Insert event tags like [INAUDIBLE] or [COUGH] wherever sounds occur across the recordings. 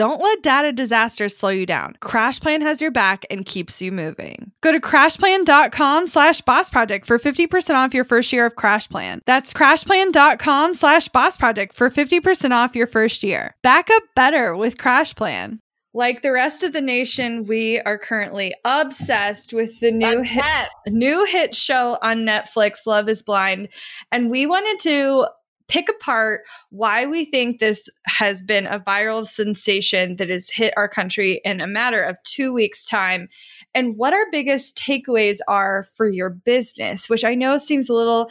Don't let data disasters slow you down. CrashPlan has your back and keeps you moving. Go to crashplan.com slash boss project for 50% off your first year of CrashPlan. That's crashplan.com slash boss project for 50% off your first year. Back up better with CrashPlan. Like the rest of the nation, we are currently obsessed with the new hit, new hit show on Netflix, Love is Blind. And we wanted to pick apart why we think this has been a viral sensation that has hit our country in a matter of two weeks' time and what our biggest takeaways are for your business, which I know seems a little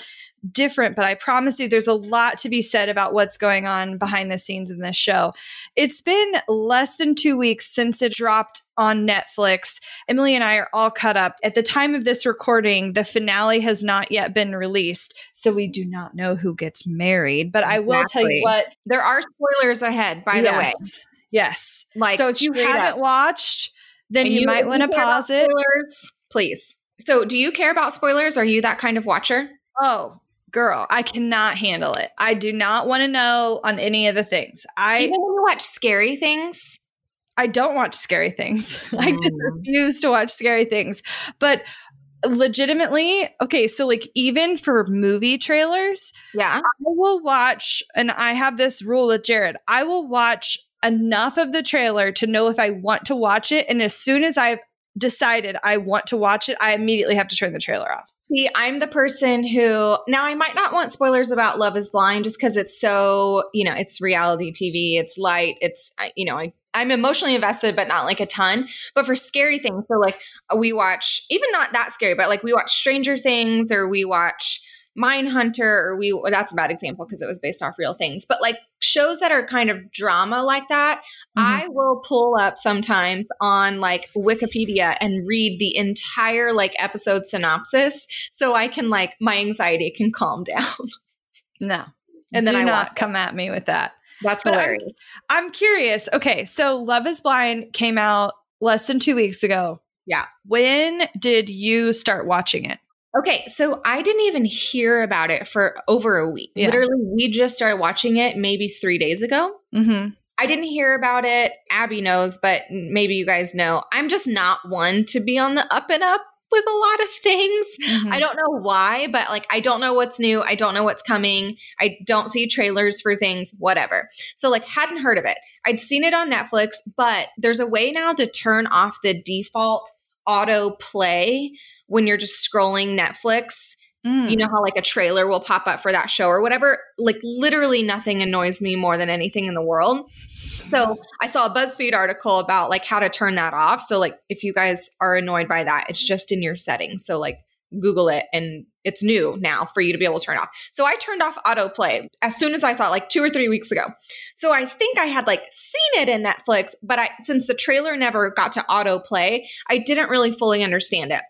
different, but I promise you there's a lot to be said about what's going on behind the scenes in this show. It's been less than two weeks since it dropped on Netflix. Emylee and I are all cut up. At the time of this recording, the finale has not yet been released, so we do not know who gets married. But I will tell you what there are spoilers ahead, by yes, the way. Yes. Like so if you haven't up. watched, then you, you, might want to pause it. Spoilers, please. So do you care about spoilers? Are you that kind of watcher? Oh, girl, I cannot handle it. I do not want to know on any of the things. I even when you watch scary things. I don't watch scary things. Mm. [LAUGHS] I just refuse to watch scary things. But legitimately, okay, so like even for movie trailers, yeah, I will watch, and I have this rule with Jared. I will watch enough of the trailer to know if I want to watch it, and as soon as I've decided I want to watch it, I immediately have to turn the trailer off. See, I'm the person who now I might not want spoilers about Love is Blind just because it's so, you know, it's reality TV, it's light, it's, you know, I, I'm emotionally invested, but not like a ton. But for scary things, so like we watch, even not that scary, but like we watch Stranger Things or we watch Mindhunter, or we well, that's a bad example because it was based off real things, but like shows that are kind of drama like that, mm-hmm. I will pull up sometimes on like Wikipedia and read the entire like episode synopsis so I can like my anxiety can calm [LAUGHS] down. No. And then Do I not come at me with that. That's but hilarious. I'm, I'm curious. Okay, so Love is Blind came out less than two weeks ago. Yeah. When did you start watching it? Okay, so I didn't even hear about it for over a week. Yeah. Literally, we just started watching it maybe three days ago. Mm-hmm. I didn't hear about it. Abby knows, but maybe you guys know. I'm just not one to be on the up and up with a lot of things. Mm-hmm. I don't know why, but like I don't know what's new. I don't know what's coming. I don't see trailers for things, whatever. So like hadn't heard of it. I'd seen it on Netflix, but there's a way now to turn off the default auto play when you're just scrolling Netflix. Mm. You know how like a trailer will pop up for that show or whatever? Like literally nothing annoys me more than anything in the world. So I saw a BuzzFeed article about like how to turn that off. So like if you guys are annoyed by that, it's just in your settings. So like Google it and it's new now for you to be able to turn off. So I turned off autoplay as soon as I saw it, like two or three weeks ago. So I think I had like seen it in Netflix, but I since the trailer never got to autoplay, I didn't really fully understand it.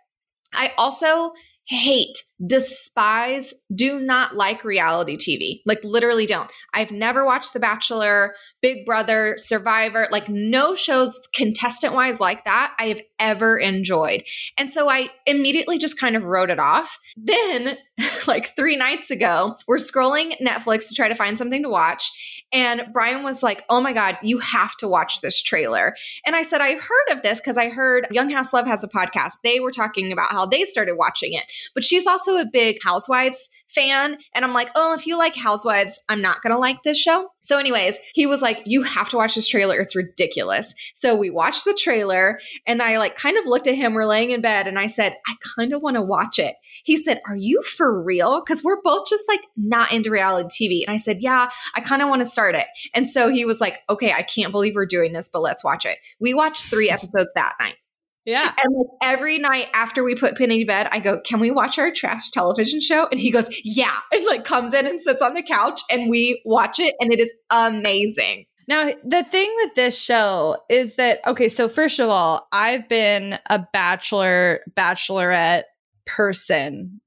I also hate, despise, do not like reality TV. Like, literally don't. I've never watched The Bachelor. Big Brother, Survivor, like no shows contestant wise like that I have ever enjoyed. And so I immediately just kind of wrote it off. Then, [LAUGHS] like three nights ago, we're scrolling Netflix to try to find something to watch. And Brian was like, Oh my God, you have to watch this trailer. And I said, I've heard of this because I heard Young House Love has a podcast. They were talking about how they started watching it, but she's also a big Housewives fan. And I'm like, oh, if you like Housewives, I'm not going to like this show. So, anyways, he was like, you have to watch this trailer. It's ridiculous. So, we watched the trailer and I like kind of looked at him. We're laying in bed and I said, I kind of want to watch it. He said, Are you for real? Because we're both just like not into reality TV. And I said, Yeah, I kind of want to start it. And so he was like, Okay, I can't believe we're doing this, but let's watch it. We watched three episodes that night. Yeah. And like every night after we put Penny to bed, I go, Can we watch our trash television show? And he goes, Yeah. And like comes in and sits on the couch and we watch it. And it is amazing. Now, the thing with this show is that, okay, so first of all, I've been a bachelor, bachelorette person.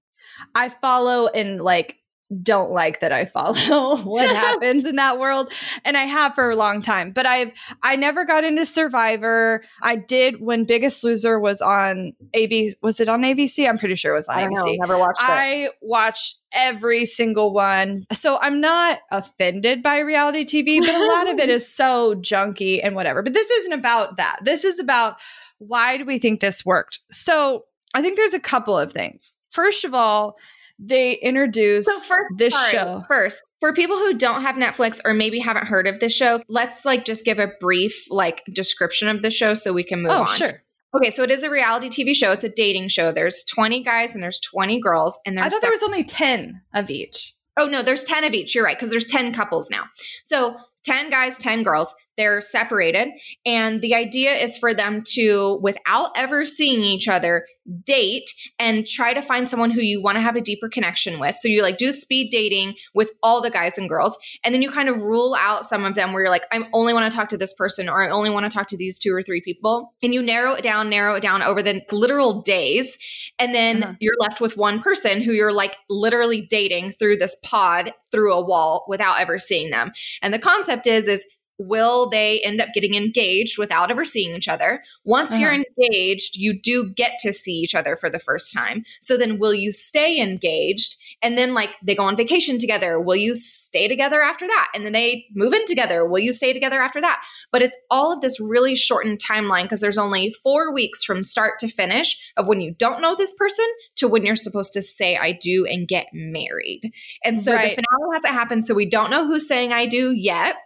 I follow and like don't like that I follow [LAUGHS] what [LAUGHS] happens in that world and I have for a long time but I've I never got into survivor. I did when biggest loser was on AB was it on ABC I'm pretty sure it was on I ABC know, never watched it. I watched every single one. So I'm not offended by reality TV but a lot of it [LAUGHS] is so junky and whatever but this isn't about that. This is about why do we think this worked? So I think there's a couple of things. First of all they introduce So first, this sorry, show. first for people who don't have Netflix or maybe haven't heard of this show, let's like just give a brief like description of the show so we can move oh, on. sure. Okay, so it is a reality TV show. It's a dating show. There's 20 guys and there's 20 girls, and there's I thought there was only 10 of each. Oh no, there's 10 of each. You're right, because there's 10 couples now. So 10 guys, 10 girls. They're separated. And the idea is for them to, without ever seeing each other, date and try to find someone who you want to have a deeper connection with. So you like do speed dating with all the guys and girls. And then you kind of rule out some of them where you're like, I only want to talk to this person or I only want to talk to these two or three people. And you narrow it down, narrow it down over the literal days. And then Uh-huh. you're left with one person who you're like literally dating through this pod through a wall without ever seeing them. And the concept is is will they end up getting engaged without ever seeing each other? Once you're Uh-huh. engaged, you do get to see each other for the first time. So then will you stay engaged? And then like they go on vacation together, will you stay together after that? And then they move in together, will you stay together after that? But it's all of this really shortened timeline because there's only 4 weeks from start to finish of when you don't know this person to when you're supposed to say I do and get married. And so Right. the finale hasn't happened so we don't know who's saying I do yet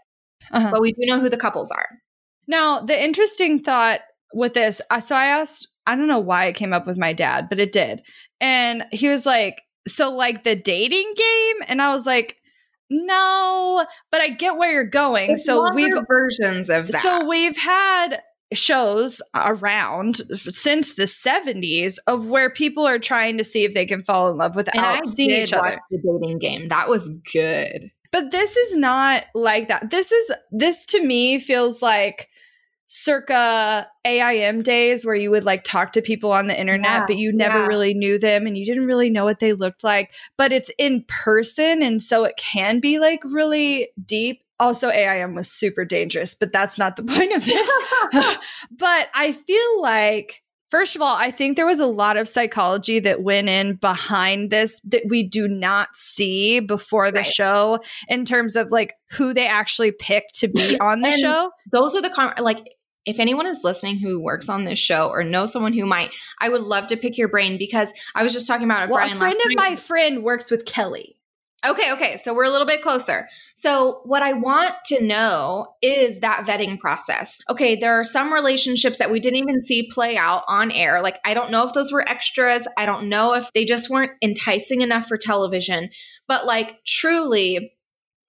Uh-huh. but we do know who the couples are. Now, the interesting thought with this, uh, so I asked, I don't know why it came up with my dad, but it did. And he was like, So, like the dating game? And I was like, No, but I get where you're going. So, we've versions of that. So we've had shows around since the 70s of where people are trying to see if they can fall in love without seeing each other. the dating game. That was good. But this is not like that. This is this to me feels like circa AIM days where you would like talk to people on the internet Yeah, but you never yeah. really knew them and you didn't really know what they looked like, but it's in person and so it can be like really deep. Also AIM was super dangerous, but that's not the [LAUGHS] point of this. [LAUGHS] [LAUGHS] but I feel like First of all, I think there was a lot of psychology that went in behind this that we do not see before the Right. show in terms of like who they actually pick to be [LAUGHS] on the show. Those are the con- like if anyone is listening who works on this show or knows someone who might, I would love to pick your brain because I was just talking about it. Well, Brian a friend of night. my friend works with Kelly. Okay, okay. So we're a little bit closer. So, what I want to know is that vetting process. Okay, there are some relationships that we didn't even see play out on air. Like, I don't know if those were extras. I don't know if they just weren't enticing enough for television. But, like, truly,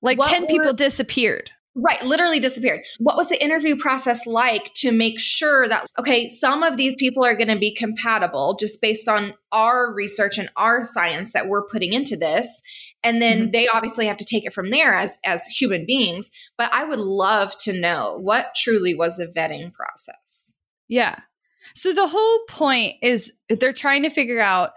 Like 10 were- people disappeared. Right, literally disappeared. What was the interview process like to make sure that, okay, some of these people are going to be compatible just based on our research and our science that we're putting into this? And then mm-hmm. they obviously have to take it from there as, as human beings. But I would love to know what truly was the vetting process. Yeah. So the whole point is they're trying to figure out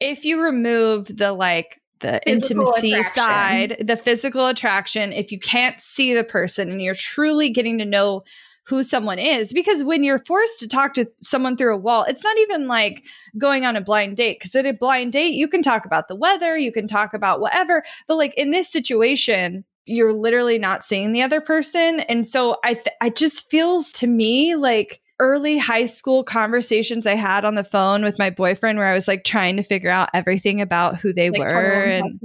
if you remove the like the physical intimacy attraction. side, the physical attraction, if you can't see the person and you're truly getting to know who someone is because when you're forced to talk to someone through a wall it's not even like going on a blind date because at a blind date you can talk about the weather you can talk about whatever but like in this situation you're literally not seeing the other person and so i th- i just feels to me like early high school conversations I had on the phone with my boyfriend where I was like trying to figure out everything about who they like were and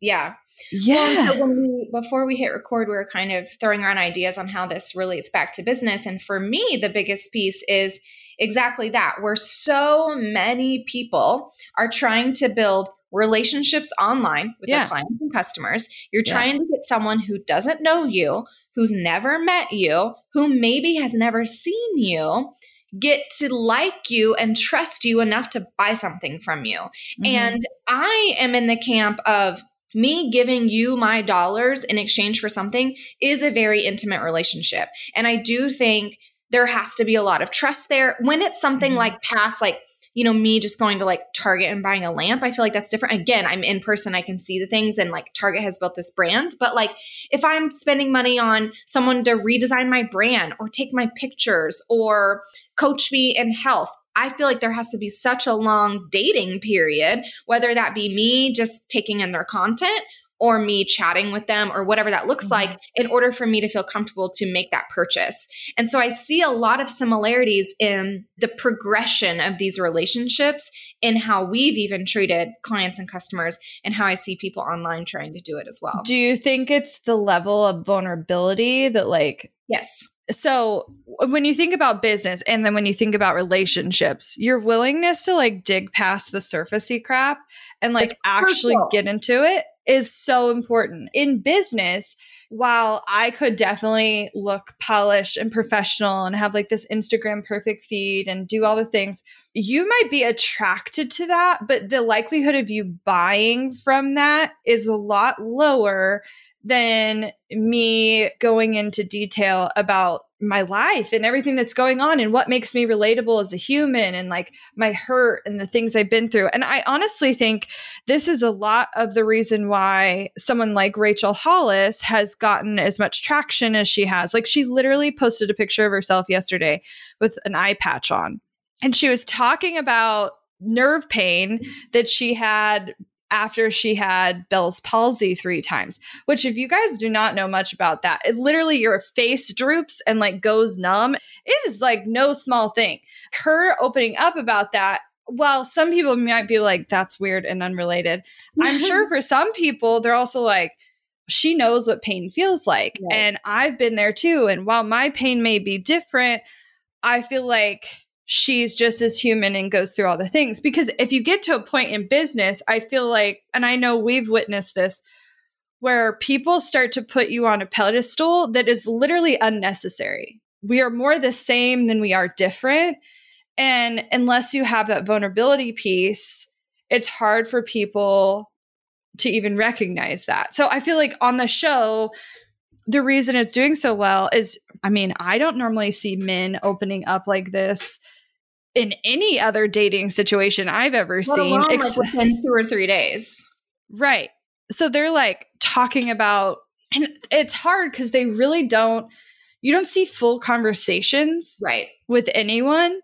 yeah. Yeah. Well, when we before we hit record, we were kind of throwing around ideas on how this relates back to business. And for me, the biggest piece is exactly that. Where so many people are trying to build relationships online with yeah. their clients and customers. You're yeah. trying to get someone who doesn't know you, who's never met you, who maybe has never seen you, get to like you and trust you enough to buy something from you. Mm-hmm. And I am in the camp of me giving you my dollars in exchange for something is a very intimate relationship. And I do think there has to be a lot of trust there. When it's something mm-hmm. like past, like, you know, me just going to like Target and buying a lamp, I feel like that's different. Again, I'm in person, I can see the things, and like Target has built this brand. But like, if I'm spending money on someone to redesign my brand or take my pictures or coach me in health, I feel like there has to be such a long dating period, whether that be me just taking in their content or me chatting with them or whatever that looks mm-hmm. like in order for me to feel comfortable to make that purchase. And so I see a lot of similarities in the progression of these relationships in how we've even treated clients and customers and how I see people online trying to do it as well. Do you think it's the level of vulnerability that like Yes so when you think about business and then when you think about relationships your willingness to like dig past the surfacey crap and like it's actually crucial. get into it is so important in business while i could definitely look polished and professional and have like this instagram perfect feed and do all the things you might be attracted to that but the likelihood of you buying from that is a lot lower than me going into detail about my life and everything that's going on and what makes me relatable as a human and like my hurt and the things I've been through. And I honestly think this is a lot of the reason why someone like Rachel Hollis has gotten as much traction as she has. Like she literally posted a picture of herself yesterday with an eye patch on. And she was talking about nerve pain that she had after she had Bell's palsy three times, which, if you guys do not know much about that, it literally your face droops and like goes numb. It is like no small thing. Her opening up about that while some people might be like, that's weird and unrelated, I'm sure [LAUGHS] for some people, they're also like, she knows what pain feels like. Right. And I've been there too. And while my pain may be different, I feel like she's just as human and goes through all the things. Because if you get to a point in business, I feel like, and I know we've witnessed this, where people start to put you on a pedestal that is literally unnecessary. We are more the same than we are different. And unless you have that vulnerability piece, it's hard for people to even recognize that. So I feel like on the show, the reason it's doing so well is I mean, I don't normally see men opening up like this in any other dating situation I've ever Let seen. Alone, ex- like within two or three days. Right. So they're like talking about, and it's hard because they really don't, you don't see full conversations right with anyone.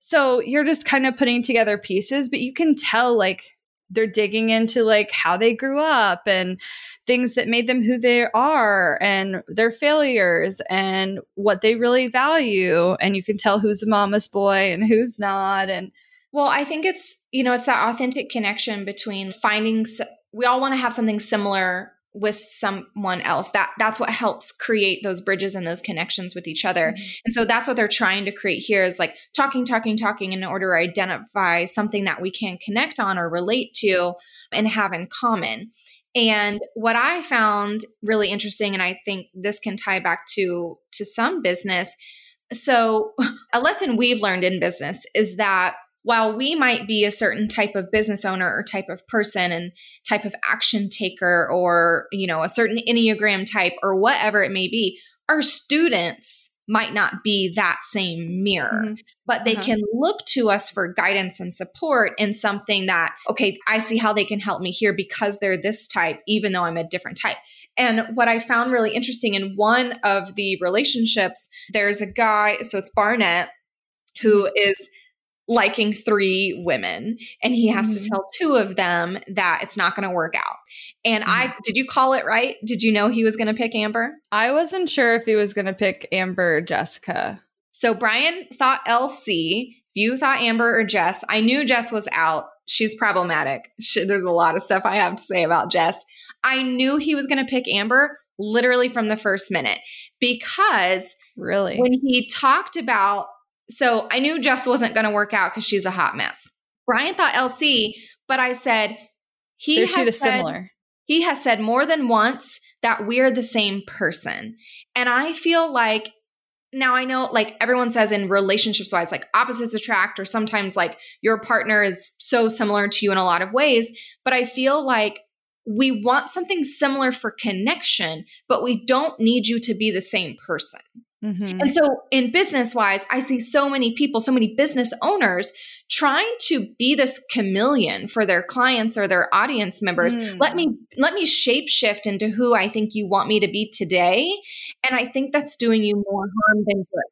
So you're just kind of putting together pieces, but you can tell like they're digging into like how they grew up and things that made them who they are and their failures and what they really value. And you can tell who's a mama's boy and who's not. And well i think it's you know it's that authentic connection between finding we all want to have something similar with someone else. That that's what helps create those bridges and those connections with each other. Mm-hmm. and so that's what they're trying to create here is like talking talking talking in order to identify something that we can connect on or relate to and have in common. And what i found really interesting and i think this can tie back to to some business. So [LAUGHS] a lesson we've learned in business is that while we might be a certain type of business owner or type of person and type of action taker or you know a certain enneagram type or whatever it may be our students might not be that same mirror, mm-hmm. but they uh-huh. can look to us for guidance and support in something that, okay, I see how they can help me here because they're this type, even though I'm a different type. And what I found really interesting in one of the relationships, there's a guy, so it's Barnett, who mm-hmm. is liking three women and he has mm-hmm. to tell two of them that it's not going to work out. And mm-hmm. I did you call it right? Did you know he was going to pick Amber? I wasn't sure if he was going to pick Amber or Jessica. So Brian thought LC, you thought Amber or Jess. I knew Jess was out. She's problematic. She, there's a lot of stuff I have to say about Jess. I knew he was going to pick Amber literally from the first minute because really when he talked about so I knew Jess wasn't going to work out because she's a hot mess. Brian thought LC, but I said he They're said, similar. He has said more than once that we're the same person. And I feel like now I know like everyone says in relationships wise, like opposites attract, or sometimes like your partner is so similar to you in a lot of ways. But I feel like we want something similar for connection, but we don't need you to be the same person. Mm-hmm. And so, in business wise, I see so many people, so many business owners trying to be this chameleon for their clients or their audience members. Mm. Let me let me shape shift into who I think you want me to be today, and I think that's doing you more harm than good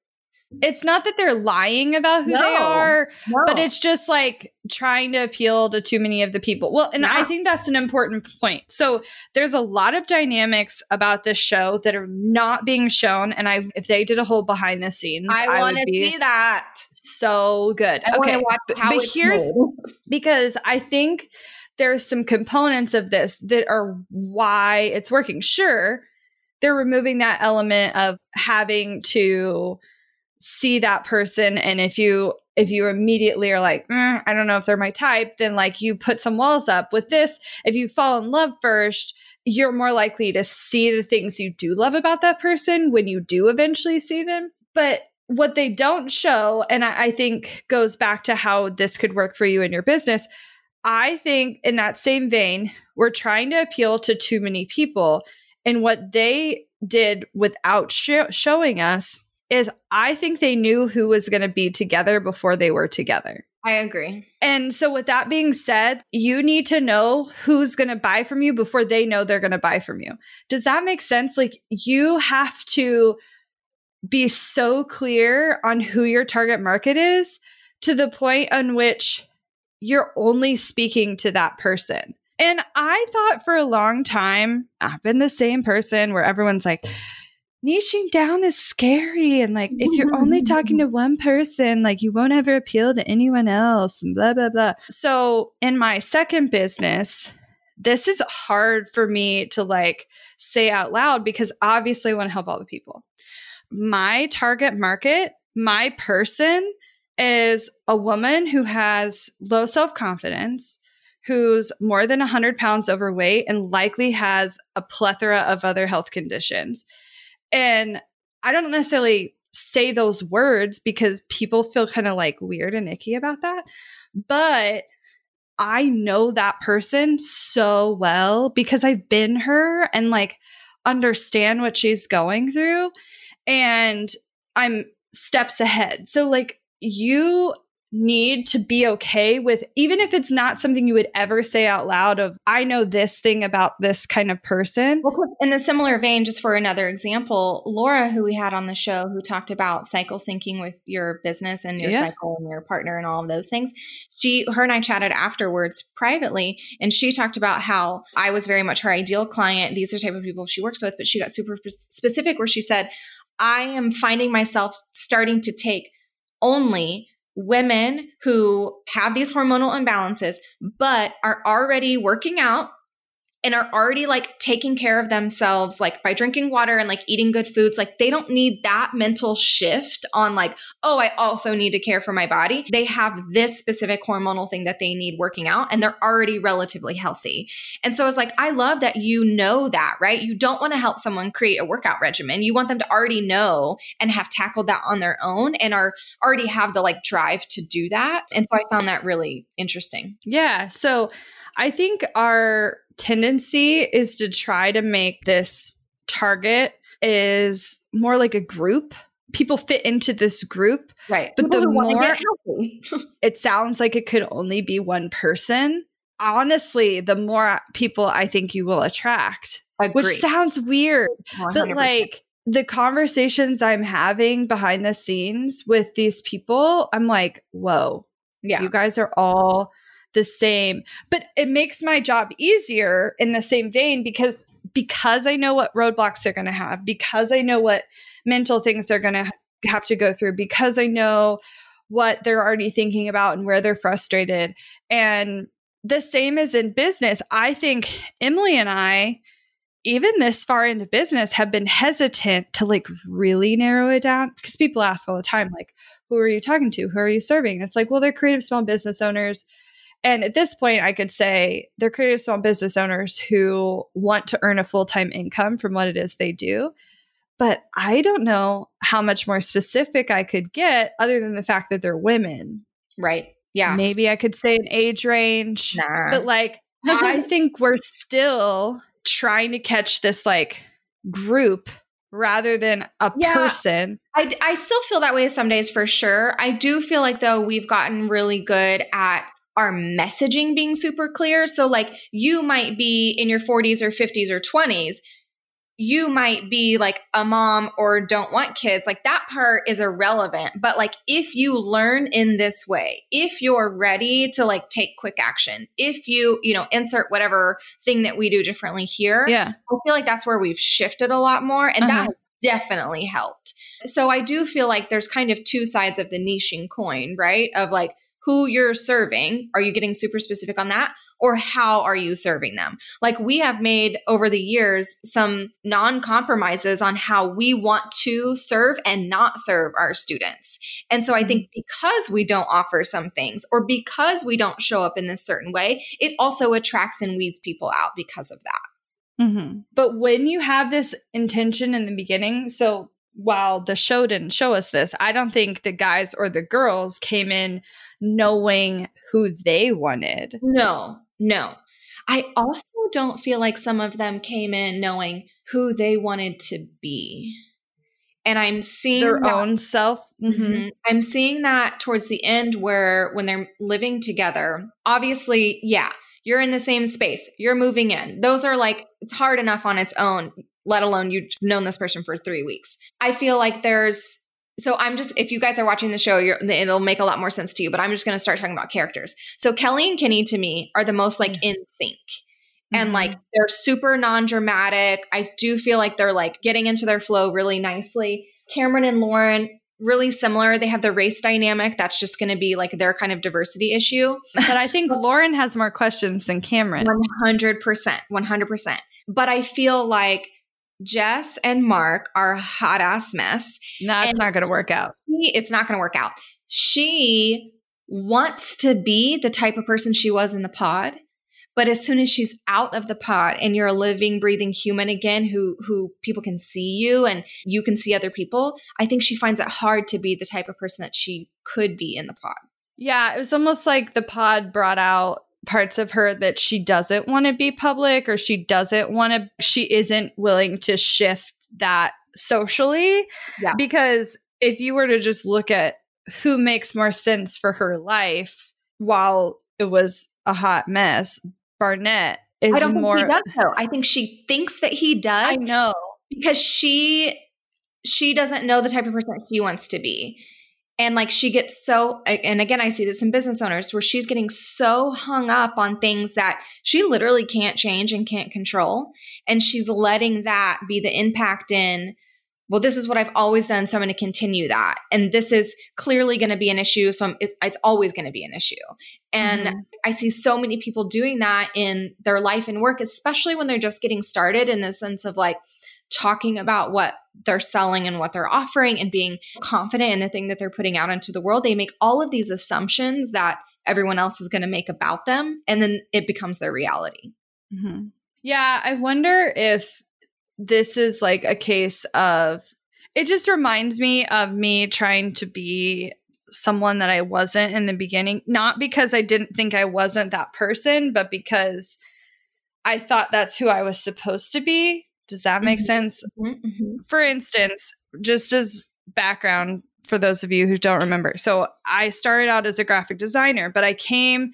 it's not that they're lying about who no, they are, no. but it's just like trying to appeal to too many of the people. Well, and yeah. I think that's an important point. So there's a lot of dynamics about this show that are not being shown. And I, if they did a whole behind the scenes, I, I want to see that. So good. I okay, but, but here's made. [LAUGHS] because I think there's some components of this that are why it's working. Sure, they're removing that element of having to see that person and if you if you immediately are like mm, i don't know if they're my type then like you put some walls up. With this if you fall in love first you're more likely to see the things you do love about that person when you do eventually see them. But what they don't show and I, I think goes back to how this could work for you in your business i think in that same vein we're trying to appeal to too many people and what they did without sh- showing us is I think they knew who was going to be together before they were together. I agree. And so, with that being said, you need to know who's going to buy from you before they know they're going to buy from you. Does that make sense? Like, you have to be so clear on who your target market is to the point on which you're only speaking to that person. And I thought for a long time, I've been the same person where everyone's like, niching down is scary and like if you're only talking to one person like you won't ever appeal to anyone else and blah blah blah. So in my second business this is hard for me to like say out loud because obviously i want to help all the people. My target market my person is a woman who has low self-confidence who's more than 100 pounds overweight and likely has a plethora of other health conditions and I don't necessarily say those words because people feel kind of like weird and icky about that. But I know that person so well because I've been her and like understand what she's going through. And I'm steps ahead. So, like, you need to be okay with even if it's not something you would ever say out loud of i know this thing about this kind of person in a similar vein just for another example laura who we had on the show who talked about cycle syncing with your business and your yeah. cycle and your partner and all of those things she her and i chatted afterwards privately and she talked about how i was very much her ideal client these are the type of people she works with but she got super specific where she said i am finding myself starting to take only women who have these hormonal imbalances, but are already working out and are already like taking care of themselves like by drinking water and like eating good foods like they don't need that mental shift on like oh i also need to care for my body. They have this specific hormonal thing that they need working out and they're already relatively healthy. And so it's like i love that you know that right? You don't want to help someone create a workout regimen. You want them to already know and have tackled that on their own and are already have the like drive to do that. And so i found that really interesting. Yeah so I think our tendency is to try to make this target is more like a group people fit into this group. Right. But People the more- [LAUGHS] It sounds like it could only be one person. Honestly, the more people I think you will attract, which sounds weird, but 100%. like the conversations I'm having behind the scenes with these people, I'm like, whoa, yeah. you guys are all the same. But it makes my job easier in the same vein because because I know what roadblocks they're going to have, because I know what mental things they're going to have to go through, because I know what they're already thinking about and where they're frustrated. And the same as in business, I think Emylee and I even this far into business have been hesitant to like really narrow it down because people ask all the time like who are you talking to who are you serving And it's like well they're creative small business owners and at this point i could say they're creative small business owners who want to earn a full-time income from what it is they do but i don't know how much more specific i could get other than the fact that they're women right. Yeah. maybe i could say an age range Nah. but like [LAUGHS] I think we're still trying to catch this like group rather than a Yeah. person. I still feel that way some days for sure. I do feel like though we've gotten really good at our messaging being super clear. So like you might be in your 40s or 50s or 20s. You might be like a mom or don't want kids. Like that part is irrelevant. But like if you learn in this way, if you're ready to like take quick action, if you, you know, insert whatever thing that we do differently here, Yeah. I feel like that's where we've shifted a lot more, and that Uh-huh. has definitely helped. So I do feel like there's kind of two sides of the niching coin, right? Of like who you're serving. Are you getting super specific on that? Or how are you serving them? Like we have made over the years some non compromises on how we want to serve and not serve our students. And so I think because we don't offer some things or because we don't show up in this certain way, it also attracts and weeds people out because of that. Mm-hmm. But when you have this intention in the beginning, so while the show didn't show us this, I don't think the guys or the girls came in knowing who they wanted. No, no. I also don't feel like some of them came in knowing who they wanted to be. And I'm seeing Their that- own self. Mhm. Mhm. I'm seeing that towards the end where when they're living together, obviously, yeah, you're in the same space, you're moving in. Those are like, it's hard enough on its own, let alone you've known this person for three weeks. I feel like there's, so I'm just, if you guys are watching the show, you're, it'll make a lot more sense to you, but I'm just going to start talking about characters. So Kelly and Kenny to me are the most like in sync and Mhm. like they're super non-dramatic. I do feel like they're like getting into their flow really nicely. Cameron and Lauren really similar. They have the race dynamic that's just going to be like their kind of diversity issue. [LAUGHS] but I think Lauren has more questions than Cameron. 100%, 100%. But I feel like Jess and Mark are a hot ass mess. No, it's not going to work out. She- It's not going to work out. She wants to be the type of person she was in the pod. But as soon as she's out of the pod and you're a living, breathing human again who who people can see you and you can see other people, I think she finds it hard to be the type of person that she could be in the pod. Yeah, it was almost like the pod brought out parts of her that she doesn't want to be public or she doesn't want to, she isn't willing to shift that socially. Yeah. Because if you were to just look at who makes more sense for her life while it was a hot mess, Barnett is I don't think more. he does though. I think she thinks that he does I know. because she she doesn't know the type of person she wants to be and like she gets so and again i see this in business owners where she's getting so hung up on things that she literally can't change and can't control. And she's letting that be the impact in well this is what i've always done so i'm going to continue that. And this is clearly going to be an issue so it's, it's always going to be an issue. And Mhm. I see so many people doing that in their life and work, especially when they're just getting started in the sense of like talking about what they're selling and what they're offering and being confident in the thing that they're putting out into the world. They make all of these assumptions that everyone else is going to make about them, and then it becomes their reality. Mhm. Yeah, I wonder if this is like a case of it just reminds me of me trying to be someone that I wasn't in the beginning, not because I didn't think I wasn't that person, but because I thought that's who I was supposed to be. Does that make Mhm. sense? Mm-hmm. For instance, just as background for those of you who don't remember. So I started out as a graphic designer, but I came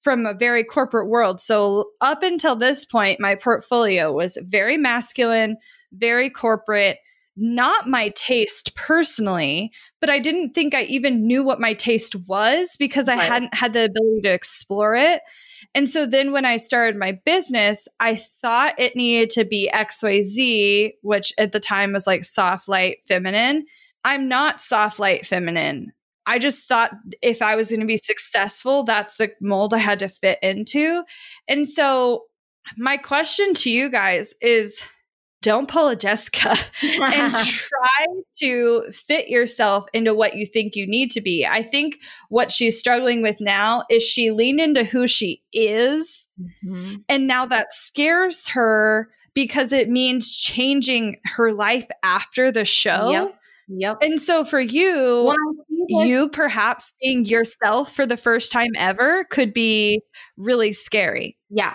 from a very corporate world. So up until this point, my portfolio was very masculine, very corporate, not my taste personally, but I didn't think I even knew what my taste was because I right. hadn't had the ability to explore it. And so then when I started my business, I thought it needed to be XYZ, which at the time was like soft light feminine. I'm not soft light feminine. I just thought if I was going to be successful, that's the mold I had to fit into. And so, my question to you guys is don't pull a Jessica [LAUGHS] and [LAUGHS] try to fit yourself into what you think you need to be. I think what she's struggling with now is she leaned into who she is. Mm-hmm. And now that scares her because it means changing her life after the show. Yep. Yep. And so for you, well, you perhaps being yourself for the first time ever could be really scary. Yeah.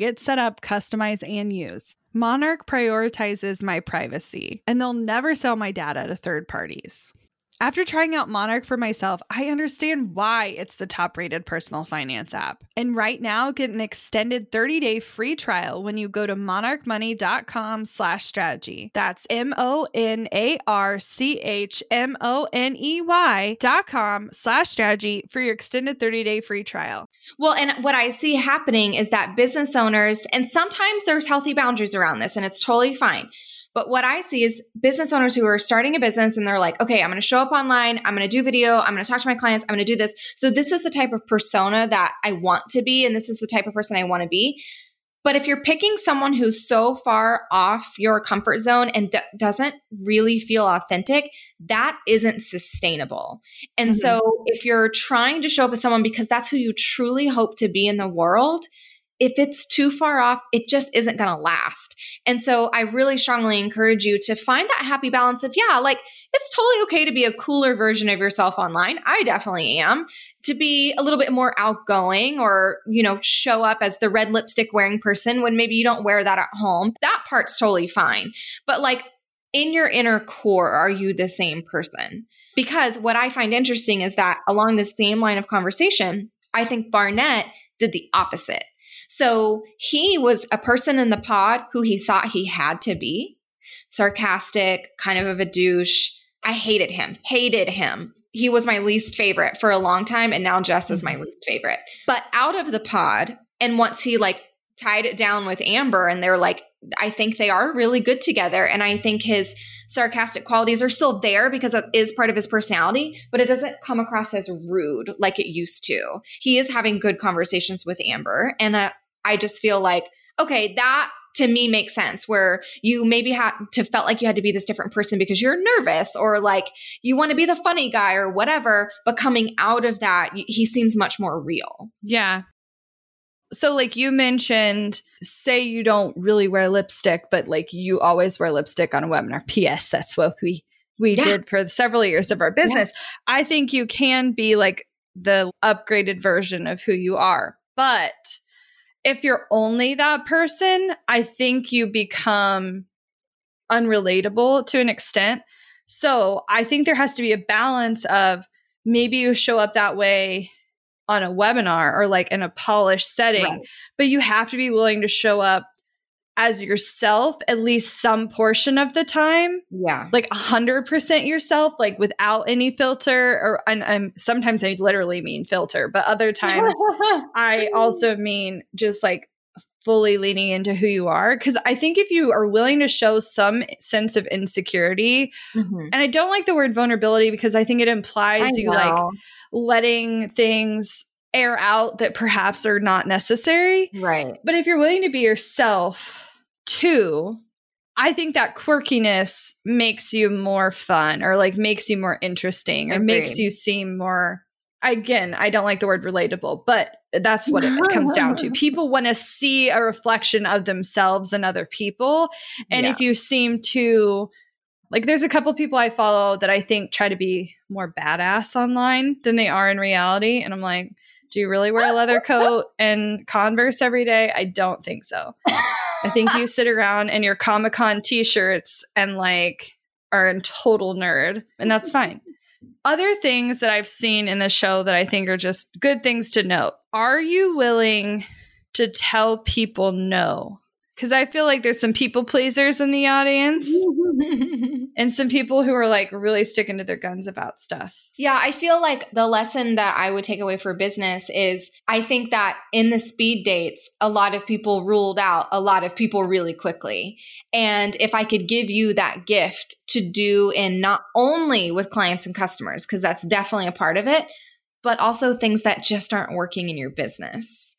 get set up, customize, and use. Monarch prioritizes my privacy, and they'll never sell my data to third parties. After trying out Monarch for myself, I understand why it's the top rated personal finance app. And right now, get an extended 30 day free trial when you go to monarchmoney.com slash strategy. That's M O N A R C H M O N E Y dot com slash strategy for your extended 30 day free trial. Well, and what I see happening is that business owners, and sometimes there's healthy boundaries around this, and it's totally fine but what I see is business owners who are starting a business and they're like, okay, I'm going to show up online. I'm going to do video. I'm going to talk to my clients. I'm going to do this. So this is the type of persona that I want to be. And this is the type of person I want to be. But if you're picking someone who's so far off your comfort zone and d- doesn't really feel authentic, that isn't sustainable. And mm-hmm. so if you're trying to show up as someone because that's who you truly hope to be in the world, if it's too far off, it just isn't going to last. And so I really strongly encourage you to find that happy balance of, yeah, like it's totally okay to be a cooler version of yourself online. I definitely am. To be a little bit more outgoing or, you know, show up as the red lipstick wearing person when maybe you don't wear that at home. That part's totally fine. But like in your inner core, are you the same person? Because what I find interesting is that along the same line of conversation, I think Barnett did the opposite. So he was a person in the pod who he thought he had to be sarcastic, kind of of a douche. I hated him, hated him. He was my least favorite for a long time, and now Jess is my mm-hmm. least favorite. But out of the pod, and once he like tied it down with Amber, and they're like, I think they are really good together. And I think his sarcastic qualities are still there because it is part of his personality, but it doesn't come across as rude like it used to. He is having good conversations with Amber. And uh, I just feel like, okay, that to me makes sense where you maybe had to felt like you had to be this different person because you're nervous or like you want to be the funny guy or whatever but coming out of that he seems much more real yeah so like you mentioned say you don't really wear lipstick but like you always wear lipstick on a webinar ps that's what we we yeah. did for several years of our business yeah. i think you can be like the upgraded version of who you are but if you're only that person, I think you become unrelatable to an extent. So I think there has to be a balance of maybe you show up that way on a webinar or like in a polished setting, right. but you have to be willing to show up as yourself at least some portion of the time. Yeah. Like a 100% yourself, like without any filter. Or and, and sometimes I literally mean filter, but other times [LAUGHS] I also mean just like fully leaning into who you are. Cause I think if you are willing to show some sense of insecurity, mm-hmm. and I don't like the word vulnerability because I think it implies I you know. like letting things air out that perhaps are not necessary. Right. But if you're willing to be yourself too, I think that quirkiness makes you more fun or like makes you more interesting or Agreed. makes you seem more again, I don't like the word relatable, but that's what it comes down to. [LAUGHS] People want to see a reflection of themselves and other people. And yeah. if you seem to like there's a couple people I follow that I think try to be more badass online than they are in reality and I'm like do you really wear a leather coat and Converse every day? I don't think so. I think you [LAUGHS] sit around in your Comic Con t shirts and like are a total nerd, and that's fine. Other things that I've seen in the show that I think are just good things to note. Are you willing to tell people no? Because I feel like there's some people pleasers in the audience. [LAUGHS] and some people who are like really sticking to their guns about stuff. Yeah, I feel like the lesson that I would take away for business is I think that in the speed dates, a lot of people ruled out a lot of people really quickly. And if I could give you that gift to do in not only with clients and customers, because that's definitely a part of it, but also things that just aren't working in your business.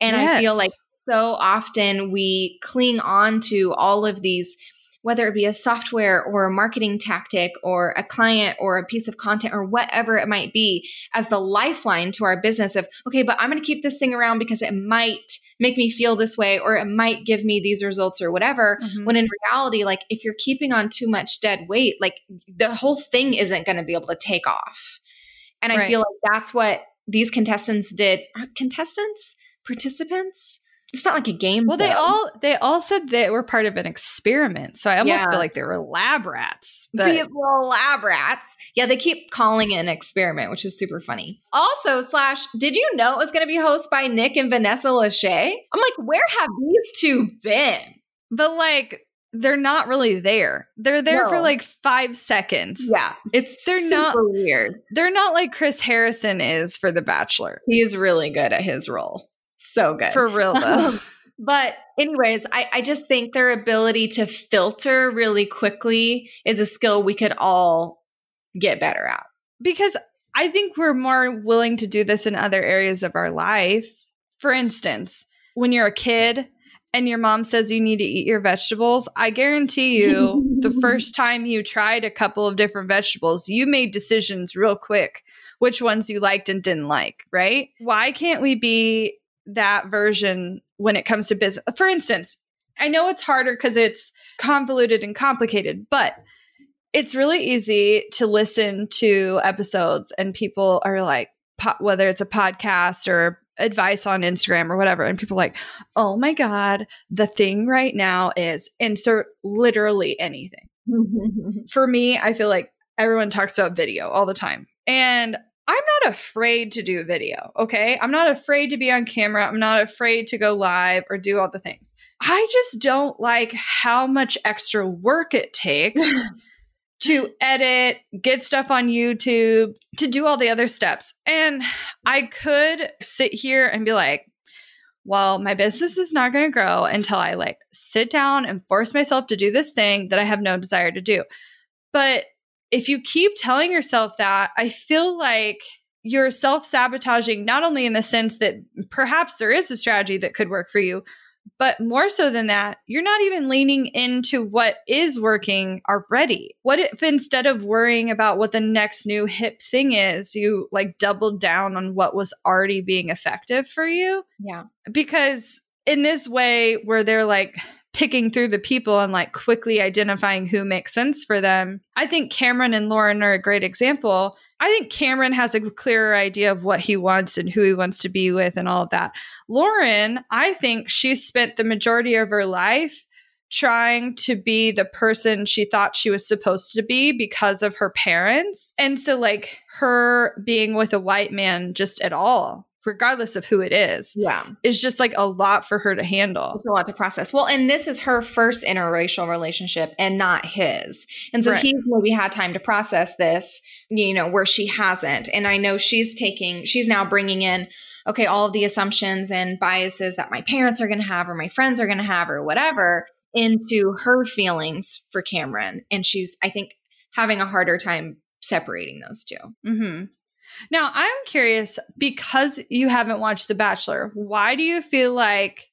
And yes. I feel like so often we cling on to all of these whether it be a software or a marketing tactic or a client or a piece of content or whatever it might be as the lifeline to our business of, okay, but I'm going to keep this thing around because it might make me feel this way or it might give me these results or whatever. Mm-hmm. When in reality, like if you're keeping on too much dead weight, like the whole thing isn't going to be able to take off. And I feel like that's what these contestants did. Contestants? Participants? It's not like a game. Well, though. they all they all said they were part of an experiment, so I almost yeah. feel like they were lab rats. But These little lab rats. Yeah, they keep calling it an experiment, which is super funny. Also, slash, did you know it was going to be hosted by Nick and Vanessa Lachey? I'm like, where have these two been? But like, they're not really there. They're there no. for like five seconds. Yeah, it's they're not weird. They're not like Chris Harrison is for The Bachelor. He's really good at his role so good. For real though. [LAUGHS] Um, but anyways, I, I just think their ability to filter really quickly is a skill we could all get better at. Because I think we're more willing to do this in other areas of our life. For instance, when you're a kid and your mom says you need to eat your vegetables, I guarantee you [LAUGHS] the first time you tried a couple of different vegetables, you made decisions real quick which ones you liked and didn't like, right? Why can't we be that version when it comes to business? For instance, I know it's harder because it's convoluted and complicated, but it's really easy to listen to episodes and people are like, whether it's a podcast or advice on Instagram or whatever, and people like, oh my God, the thing right now is insert literally anything. [LAUGHS] For me, I feel like everyone talks about video all the time. And I'm not afraid to do video, okay? I'm not afraid to be on camera. I'm not afraid to go live or do all the things. I just don't like how much extra work it takes [LAUGHS] to edit, get stuff on YouTube, to do all the other steps. And I could sit here and be like, well, my business is not going to grow until I like sit down and force myself to do this thing that I have no desire to do. But if you keep telling yourself that, I feel like you're self sabotaging, not only in the sense that perhaps there is a strategy that could work for you, but more so than that, you're not even leaning into what is working already. What if instead of worrying about what the next new hip thing is, you like doubled down on what was already being effective for you? Yeah. Because in this way, where they're like, picking through the people and like quickly identifying who makes sense for them. I think Cameron and Lauren are a great example. I think Cameron has a clearer idea of what he wants and who he wants to be with and all of that. Lauren, I think she spent the majority of her life trying to be the person she thought she was supposed to be because of her parents. And so, like, her being with a white man just at all regardless of who it is. Yeah. It's just like a lot for her to handle. It's a lot to process. Well, and this is her first interracial relationship and not his. And so right. he's maybe had time to process this, you know, where she hasn't. And I know she's taking, she's now bringing in, okay, all of the assumptions and biases that my parents are going to have or my friends are going to have or whatever into her feelings for Cameron. And she's, I think, having a harder time separating those 2 mm-hmm. Now, I'm curious because you haven't watched The Bachelor, why do you feel like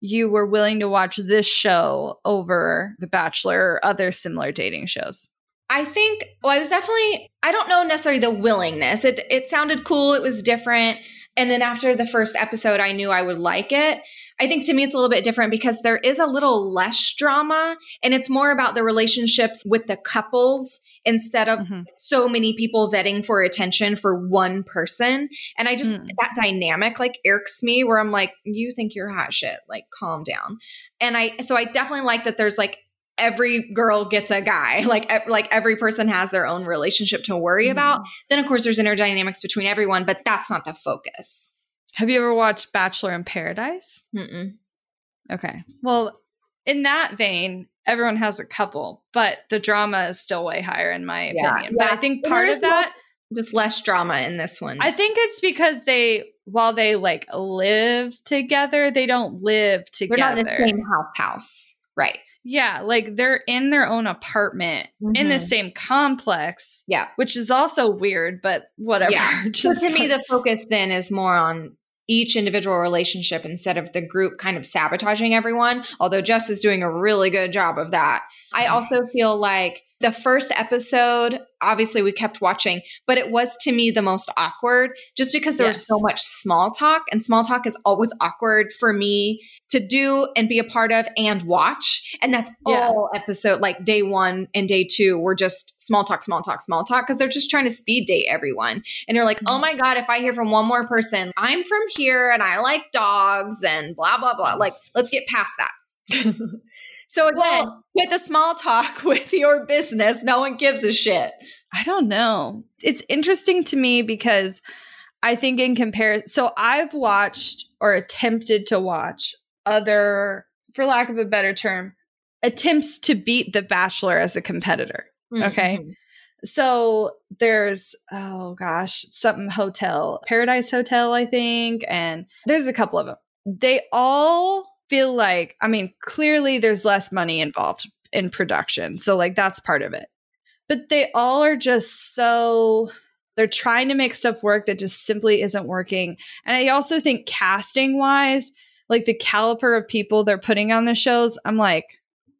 you were willing to watch this show over The Bachelor or other similar dating shows? I think well I was definitely I don't know necessarily the willingness. It it sounded cool, it was different. And then after the first episode I knew I would like it. I think to me it's a little bit different because there is a little less drama and it's more about the relationships with the couples instead of mm-hmm. so many people vetting for attention for one person. And I just, mm. that dynamic like irks me where I'm like, you think you're hot shit, like calm down. And I, so I definitely like that there's like, every girl gets a guy [LAUGHS] like like every person has their own relationship to worry mm. about then of course there's inner dynamics between everyone but that's not the focus have you ever watched bachelor in paradise Mm-mm. okay well in that vein everyone has a couple, but the drama is still way higher in my yeah, opinion. Yeah. But I think part of that just less drama in this one. I think it's because they while they like live together, they don't live together. They're not in the same house house. Right. Yeah, like they're in their own apartment mm-hmm. in the mm-hmm. same complex. Yeah. Which is also weird, but whatever. Yeah. [LAUGHS] so to me, the focus then is more on each individual relationship instead of the group kind of sabotaging everyone. Although Jess is doing a really good job of that. I mm-hmm. also feel like the first episode, obviously we kept watching, but it was to me the most awkward just because there yes. was so much small talk and small talk is always awkward for me to do and be a part of and watch. And that's yeah. all episode like day 1 and day 2 were just small talk, small talk, small talk because they're just trying to speed date everyone. And you're like, "Oh mm-hmm. my god, if I hear from one more person, I'm from here and I like dogs and blah blah blah." Like, let's get past that. [LAUGHS] So again, well, with the small talk [LAUGHS] with your business, no one gives a shit. I don't know. It's interesting to me because I think in comparison, so I've watched or attempted to watch other, for lack of a better term, attempts to beat The Bachelor as a competitor. Mm-hmm. Okay. So there's, oh gosh, something hotel, Paradise Hotel, I think. And there's a couple of them. They all feel like, I mean, clearly there's less money involved in production. So, like, that's part of it. But they all are just so, they're trying to make stuff work that just simply isn't working. And I also think casting wise, like the caliber of people they're putting on the shows, I'm like,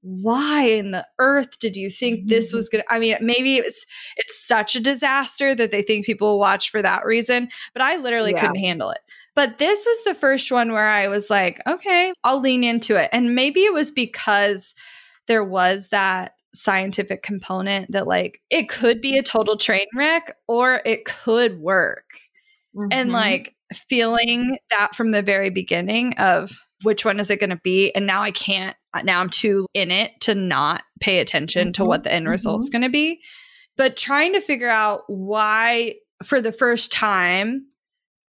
why in the earth did you think this mm-hmm. was gonna i mean maybe it's it's such a disaster that they think people will watch for that reason but i literally Yeah. couldn't handle it but this was the first one where i was like okay i'll lean into it. And maybe it was because there was that scientific component that like it could be a total train wreck or it could work. And Mhm. like feeling that from the very beginning of which one is it going to be and now i can't uh, now i'm too in it to not pay attention to Mhm, what the end result's going to be. But trying to figure out why for the first time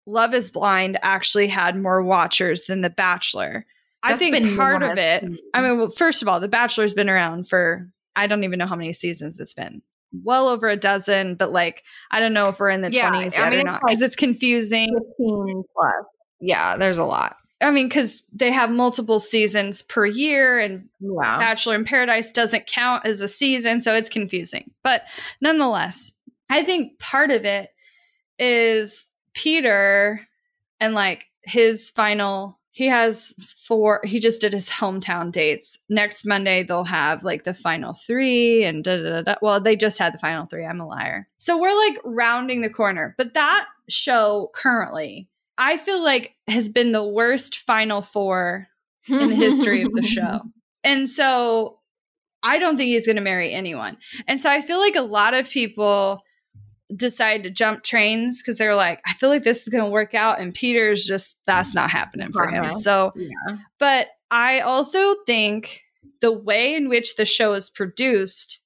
love is blind actually had more watchers than the bachelor i think part of it I mean, well, first of all, The Bachelor's been around for I don't even know how many seasons it's been. Well over a dozen, but like I don't know if we're in the Yeah, twenties I mean, or it's not because it's confusing. 15 plus. Yeah, there's a lot. I mean, because they have multiple seasons per year, and. Bachelor in Paradise doesn't count as a season, so it's confusing. But nonetheless, I think part of it is Peter and like his final. He has four. He just did his hometown dates. Next Monday they'll have like the final three, and da da da. da. Well, they just had the final three. I'm a liar. So we're like rounding the corner. But that show currently, I feel like has been the worst final four in the history of the show. [LAUGHS] And so I don't think he's going to marry anyone. And so I feel like a lot of people decide to jump trains because they're like, I feel like this is going to work out. And Peter's just, that's not happening for him. Uh-huh. So, Yeah. but I also think the way in which the show is produced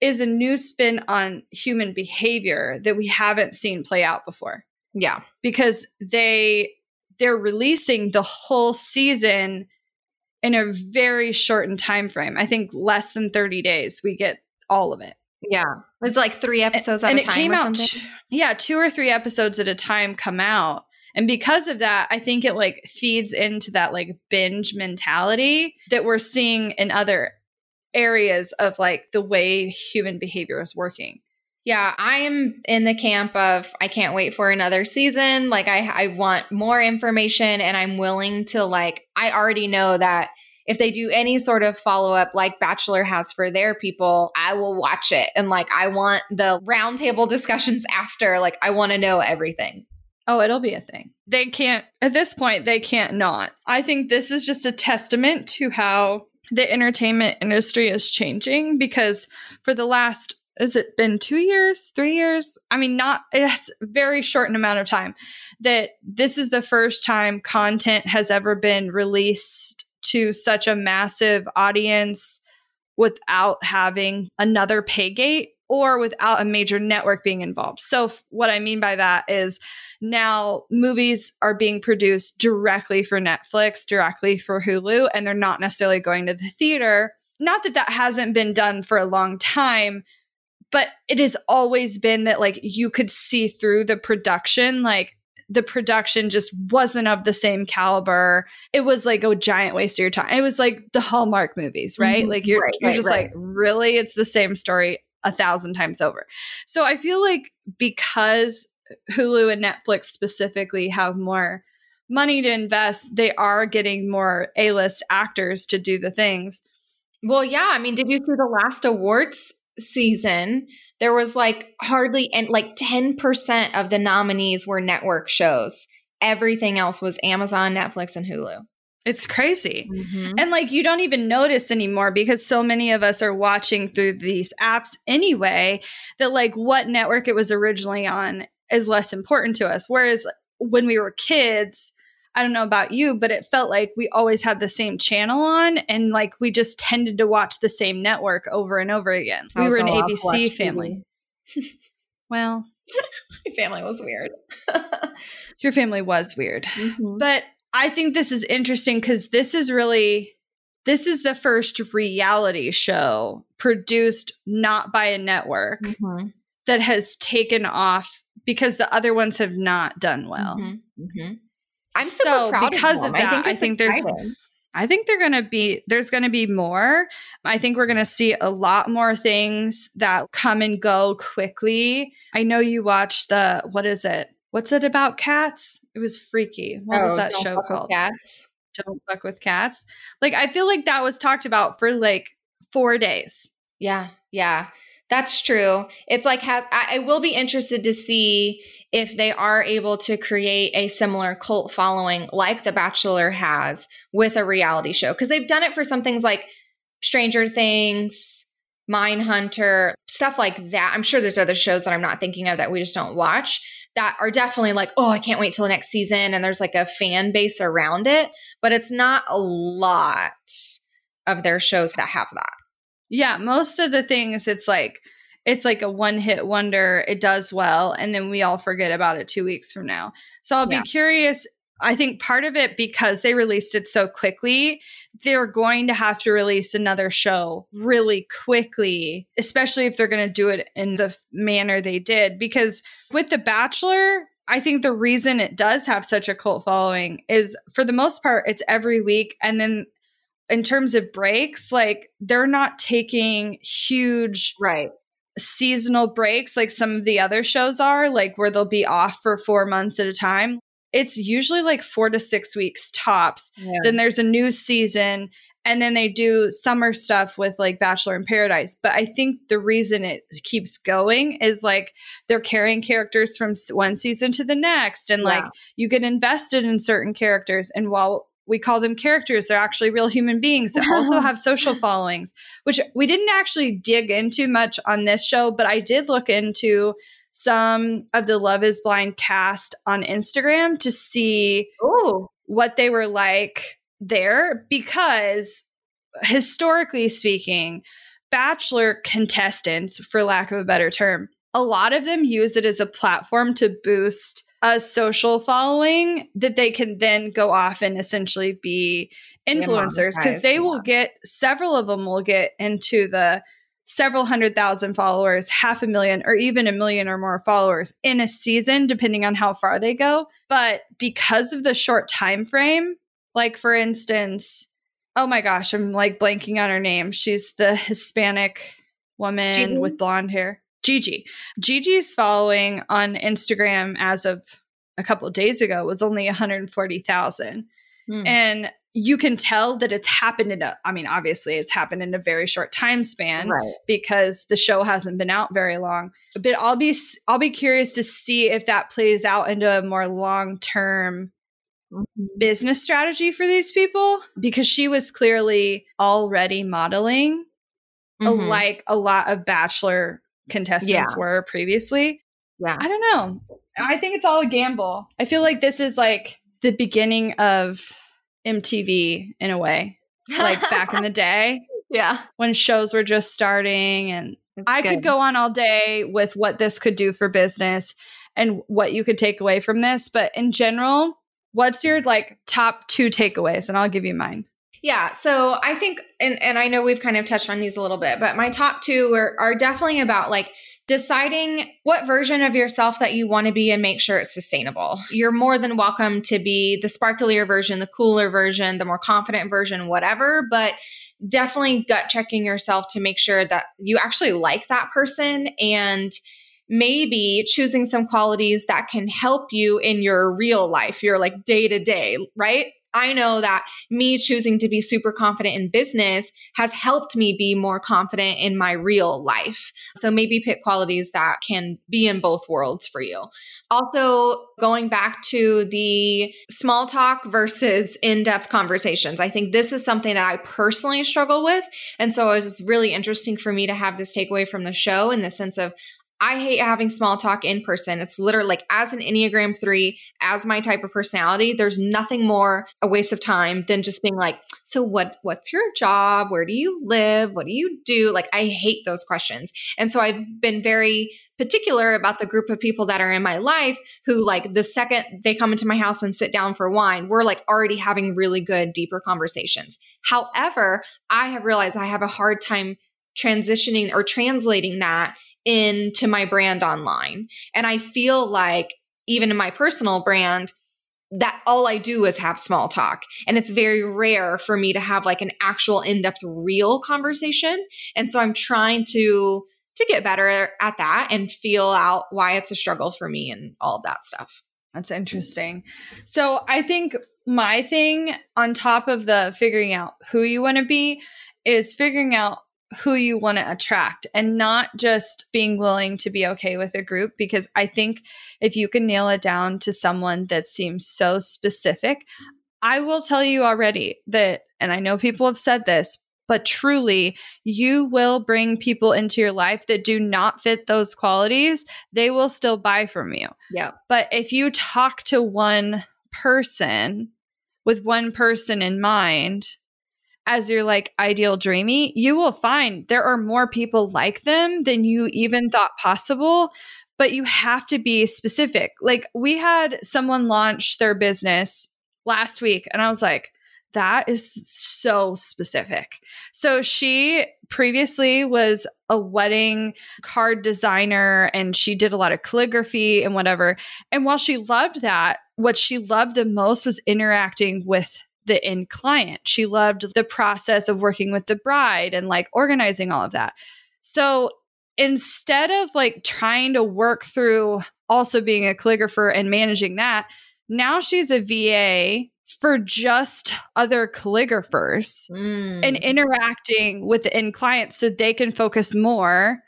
is a new spin on human behavior that we haven't seen play out before Yeah. because they they're releasing the whole season in a very shortened time frame. I think less than 30 days we get all of it. Yeah. It was like three episodes at and a it time came or out something. t- yeah, two or three episodes at a time come out. And because of that, I think it like feeds into that like binge mentality that we're seeing in other areas of like the way human behavior is working. Yeah, I am in the camp of I can't wait for another season. Like I I want more information and I'm willing to like I already know that if they do any sort of follow up like Bachelor has for their people, I will watch it. And like I want the roundtable discussions [LAUGHS] after. Like I want to know everything. Oh, it'll be a thing. They can't, at this point, they can't not. I think this is just a testament to how the entertainment industry is changing because for the last, has it been two years, three years? I mean, not, it's very short an amount of time that this is the first time content has ever been released to such a massive audience without having another pay gate or without a major network being involved. So, what I mean by that is now movies are being produced directly for Netflix, directly for Hulu, and they're not necessarily going to the theater. Not that that hasn't been done for a long time, but it has always been that like you could see through the production, like the production just wasn't of the same caliber. It was like a giant waste of your time. It was like the Hallmark movies, right? Mhm. Like you're Right, you're right, just right. like, really? It's the same story a thousand times over. So I feel like because Hulu and Netflix specifically have more money to invest, they are getting more A-list actors to do the things. Well, yeah. I mean, did you see the last awards season? There was like hardly and like 10% of the nominees were network shows. Everything else was Amazon, Netflix, and Hulu. It's crazy. Mm-hmm. And like you don't even notice anymore because so many of us are watching through these apps anyway that like what network it was originally on is less important to us. Whereas when we were kids, I don't know about you, but it felt like we always had the same channel on and like we just tended to watch the same network over and over again. We were an ABC family. [LAUGHS] Well, My family was weird. [LAUGHS] your family was weird. Mhm. But I think this is interesting because this is really this is the first reality show produced not by a network Mhm. that has taken off because the other ones have not done well. Mhm. I'm So, proud because of, of that, I it's think there's- I think they're going to be there's going to be more. I think we're going to see a lot more things that come and go quickly. I know you watched the what is it? What's it about cats? It was freaky. What was Oh, that show called? Cats. don't fuck with cats. Like I feel like that was talked about for like four days. Yeah, yeah, that's true. It's like I, I will be interested to see if they are able to create a similar cult following like The Bachelor has with a reality show because they've done it for some things like Stranger Things, Mindhunter, stuff like that. I'm sure there's other shows that I'm not thinking of that we just don't watch that are definitely like, oh, I can't wait till the next season. And there's like a fan base around it, but it's not a lot of their shows that have that. Yeah, most of the things it's like it's like a one hit wonder. It does well and then we all forget about it 2 weeks from now. So I'll yeah. be curious I think part of it because they released it so quickly, they're going to have to release another show really quickly, especially if they're going to do it in the manner they did because with The Bachelor, I think the reason it does have such a cult following is for the most part it's every week and then in terms of breaks, like they're not taking huge right seasonal breaks like some of the other shows are, like where they'll be off for four months at a time. It's usually like four to six weeks tops. Yeah. Then there's a new season, and then they do summer stuff with like Bachelor in Paradise. But I think the reason it keeps going is like they're carrying characters from one season to the next, and yeah. like you get invested in certain characters. And while we call them characters. They're actually real human beings that also [LAUGHS] have social followings, which we didn't actually dig into much on this show, but I did look into some of the Love is Blind cast on Instagram to see Ooh. what they were like there because historically speaking, Bachelor contestants, for lack of a better term, a lot of them use it as a platform to boost a social following that they can then go off and essentially be influencers because they yeah. will get several of them will get into the several hundred thousand followers, half a million, or even a million or more followers in a season, depending on how far they go. But because of the short time frame, like for instance, oh my gosh, I'm like blanking on her name. She's the Hispanic woman Gigi? with blonde hair. Gigi. Gigi's following on Instagram as of a couple of days ago was only 140,000. Mm. And you can tell that it's happened in a I mean obviously it's happened in a very short time span right. because the show hasn't been out very long. But I'll be I'll be curious to see if that plays out into a more long-term mm-hmm. business strategy for these people because she was clearly already modeling mm-hmm. like a lot of bachelor contestants yeah. were previously. Yeah. I don't know. I think it's all a gamble. I feel like this is like the beginning of MTV in a way, like back in the [LAUGHS] day. Yeah. When shows were just starting and it's I good. could go on all day with what this could do for business and what you could take away from this, but in general, what's your like top 2 takeaways and I'll give you mine. Yeah. So I think, and, and I know we've kind of touched on these a little bit, but my top two are, are definitely about like deciding what version of yourself that you want to be and make sure it's sustainable. You're more than welcome to be the sparklier version, the cooler version, the more confident version, whatever, but definitely gut checking yourself to make sure that you actually like that person and maybe choosing some qualities that can help you in your real life, your like day to day, right? I know that me choosing to be super confident in business has helped me be more confident in my real life. So maybe pick qualities that can be in both worlds for you. Also, going back to the small talk versus in depth conversations, I think this is something that I personally struggle with. And so it was really interesting for me to have this takeaway from the show in the sense of I hate having small talk in person. It's literally like as an Enneagram 3, as my type of personality, there's nothing more a waste of time than just being like, "So what what's your job? Where do you live? What do you do?" Like I hate those questions. And so I've been very particular about the group of people that are in my life who like the second they come into my house and sit down for wine, we're like already having really good deeper conversations. However, I have realized I have a hard time transitioning or translating that into my brand online. And I feel like even in my personal brand, that all I do is have small talk. And it's very rare for me to have like an actual in-depth real conversation. And so I'm trying to to get better at that and feel out why it's a struggle for me and all of that stuff. That's interesting. So I think my thing on top of the figuring out who you want to be is figuring out who you want to attract and not just being willing to be okay with a group because I think if you can nail it down to someone that seems so specific, I will tell you already that and I know people have said this, but truly you will bring people into your life that do not fit those qualities. They will still buy from you. Yeah. But if you talk to one person with one person in mind, as your like ideal dreamy, you will find there are more people like them than you even thought possible. But you have to be specific. Like we had someone launch their business last week, and I was like, that is so specific. So she previously was a wedding card designer and she did a lot of calligraphy and whatever. And while she loved that, what she loved the most was interacting with the end client. She loved the process of working with the bride and like organizing all of that. So instead of like trying to work through also being a calligrapher and managing that, now she's a VA for just other calligraphers mm. and interacting with the end clients so they can focus more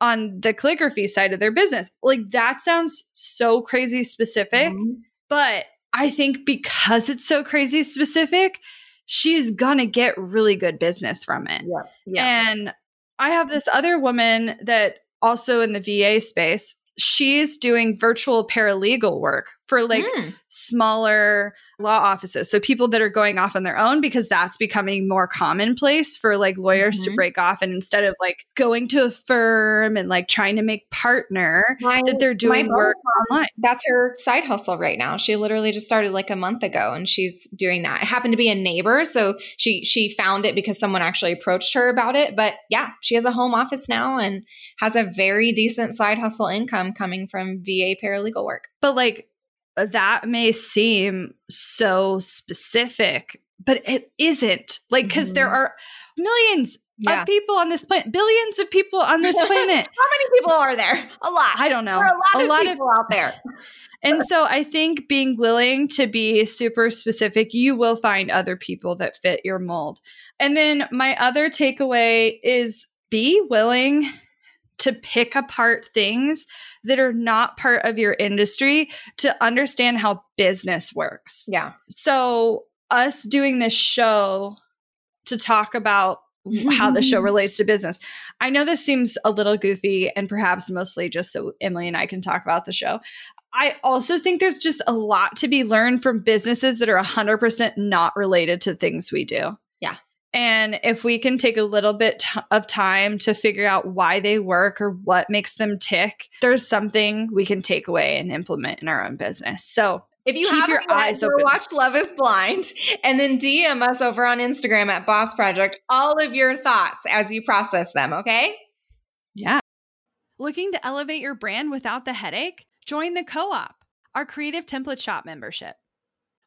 on the calligraphy side of their business. Like that sounds so crazy specific, mm. but I think because it's so crazy specific, she's gonna get really good business from it. Yeah. yeah. And I have this other woman that also in the VA space, she's doing virtual paralegal work for like mm. smaller law offices. So people that are going off on their own because that's becoming more commonplace for like lawyers mm-hmm. to break off and instead of like going to a firm and like trying to make partner my, that they're doing work online. That's her side hustle right now. She literally just started like a month ago and she's doing that. It happened to be a neighbor, so she she found it because someone actually approached her about it, but yeah, she has a home office now and has a very decent side hustle income coming from VA paralegal work. But like that may seem so specific, but it isn't. Like, because mm-hmm. there are millions yeah. of people on this planet, billions of people on this [LAUGHS] planet. How many people are there? A lot. I don't know. There are a lot, a of, lot people of, out there. [LAUGHS] and so I think being willing to be super specific, you will find other people that fit your mold. And then my other takeaway is be willing to pick apart things that are not part of your industry to understand how business works. Yeah. So, us doing this show to talk about how the show [LAUGHS] relates to business. I know this seems a little goofy and perhaps mostly just so Emylee and I can talk about the show. I also think there's just a lot to be learned from businesses that are 100% not related to things we do. And if we can take a little bit t- of time to figure out why they work or what makes them tick, there's something we can take away and implement in our own business. So if you have your eyes open, watched Love is Blind, and then DM us over on Instagram at Boss Project all of your thoughts as you process them, okay? Yeah. Looking to elevate your brand without the headache? Join the co op, our creative template shop membership.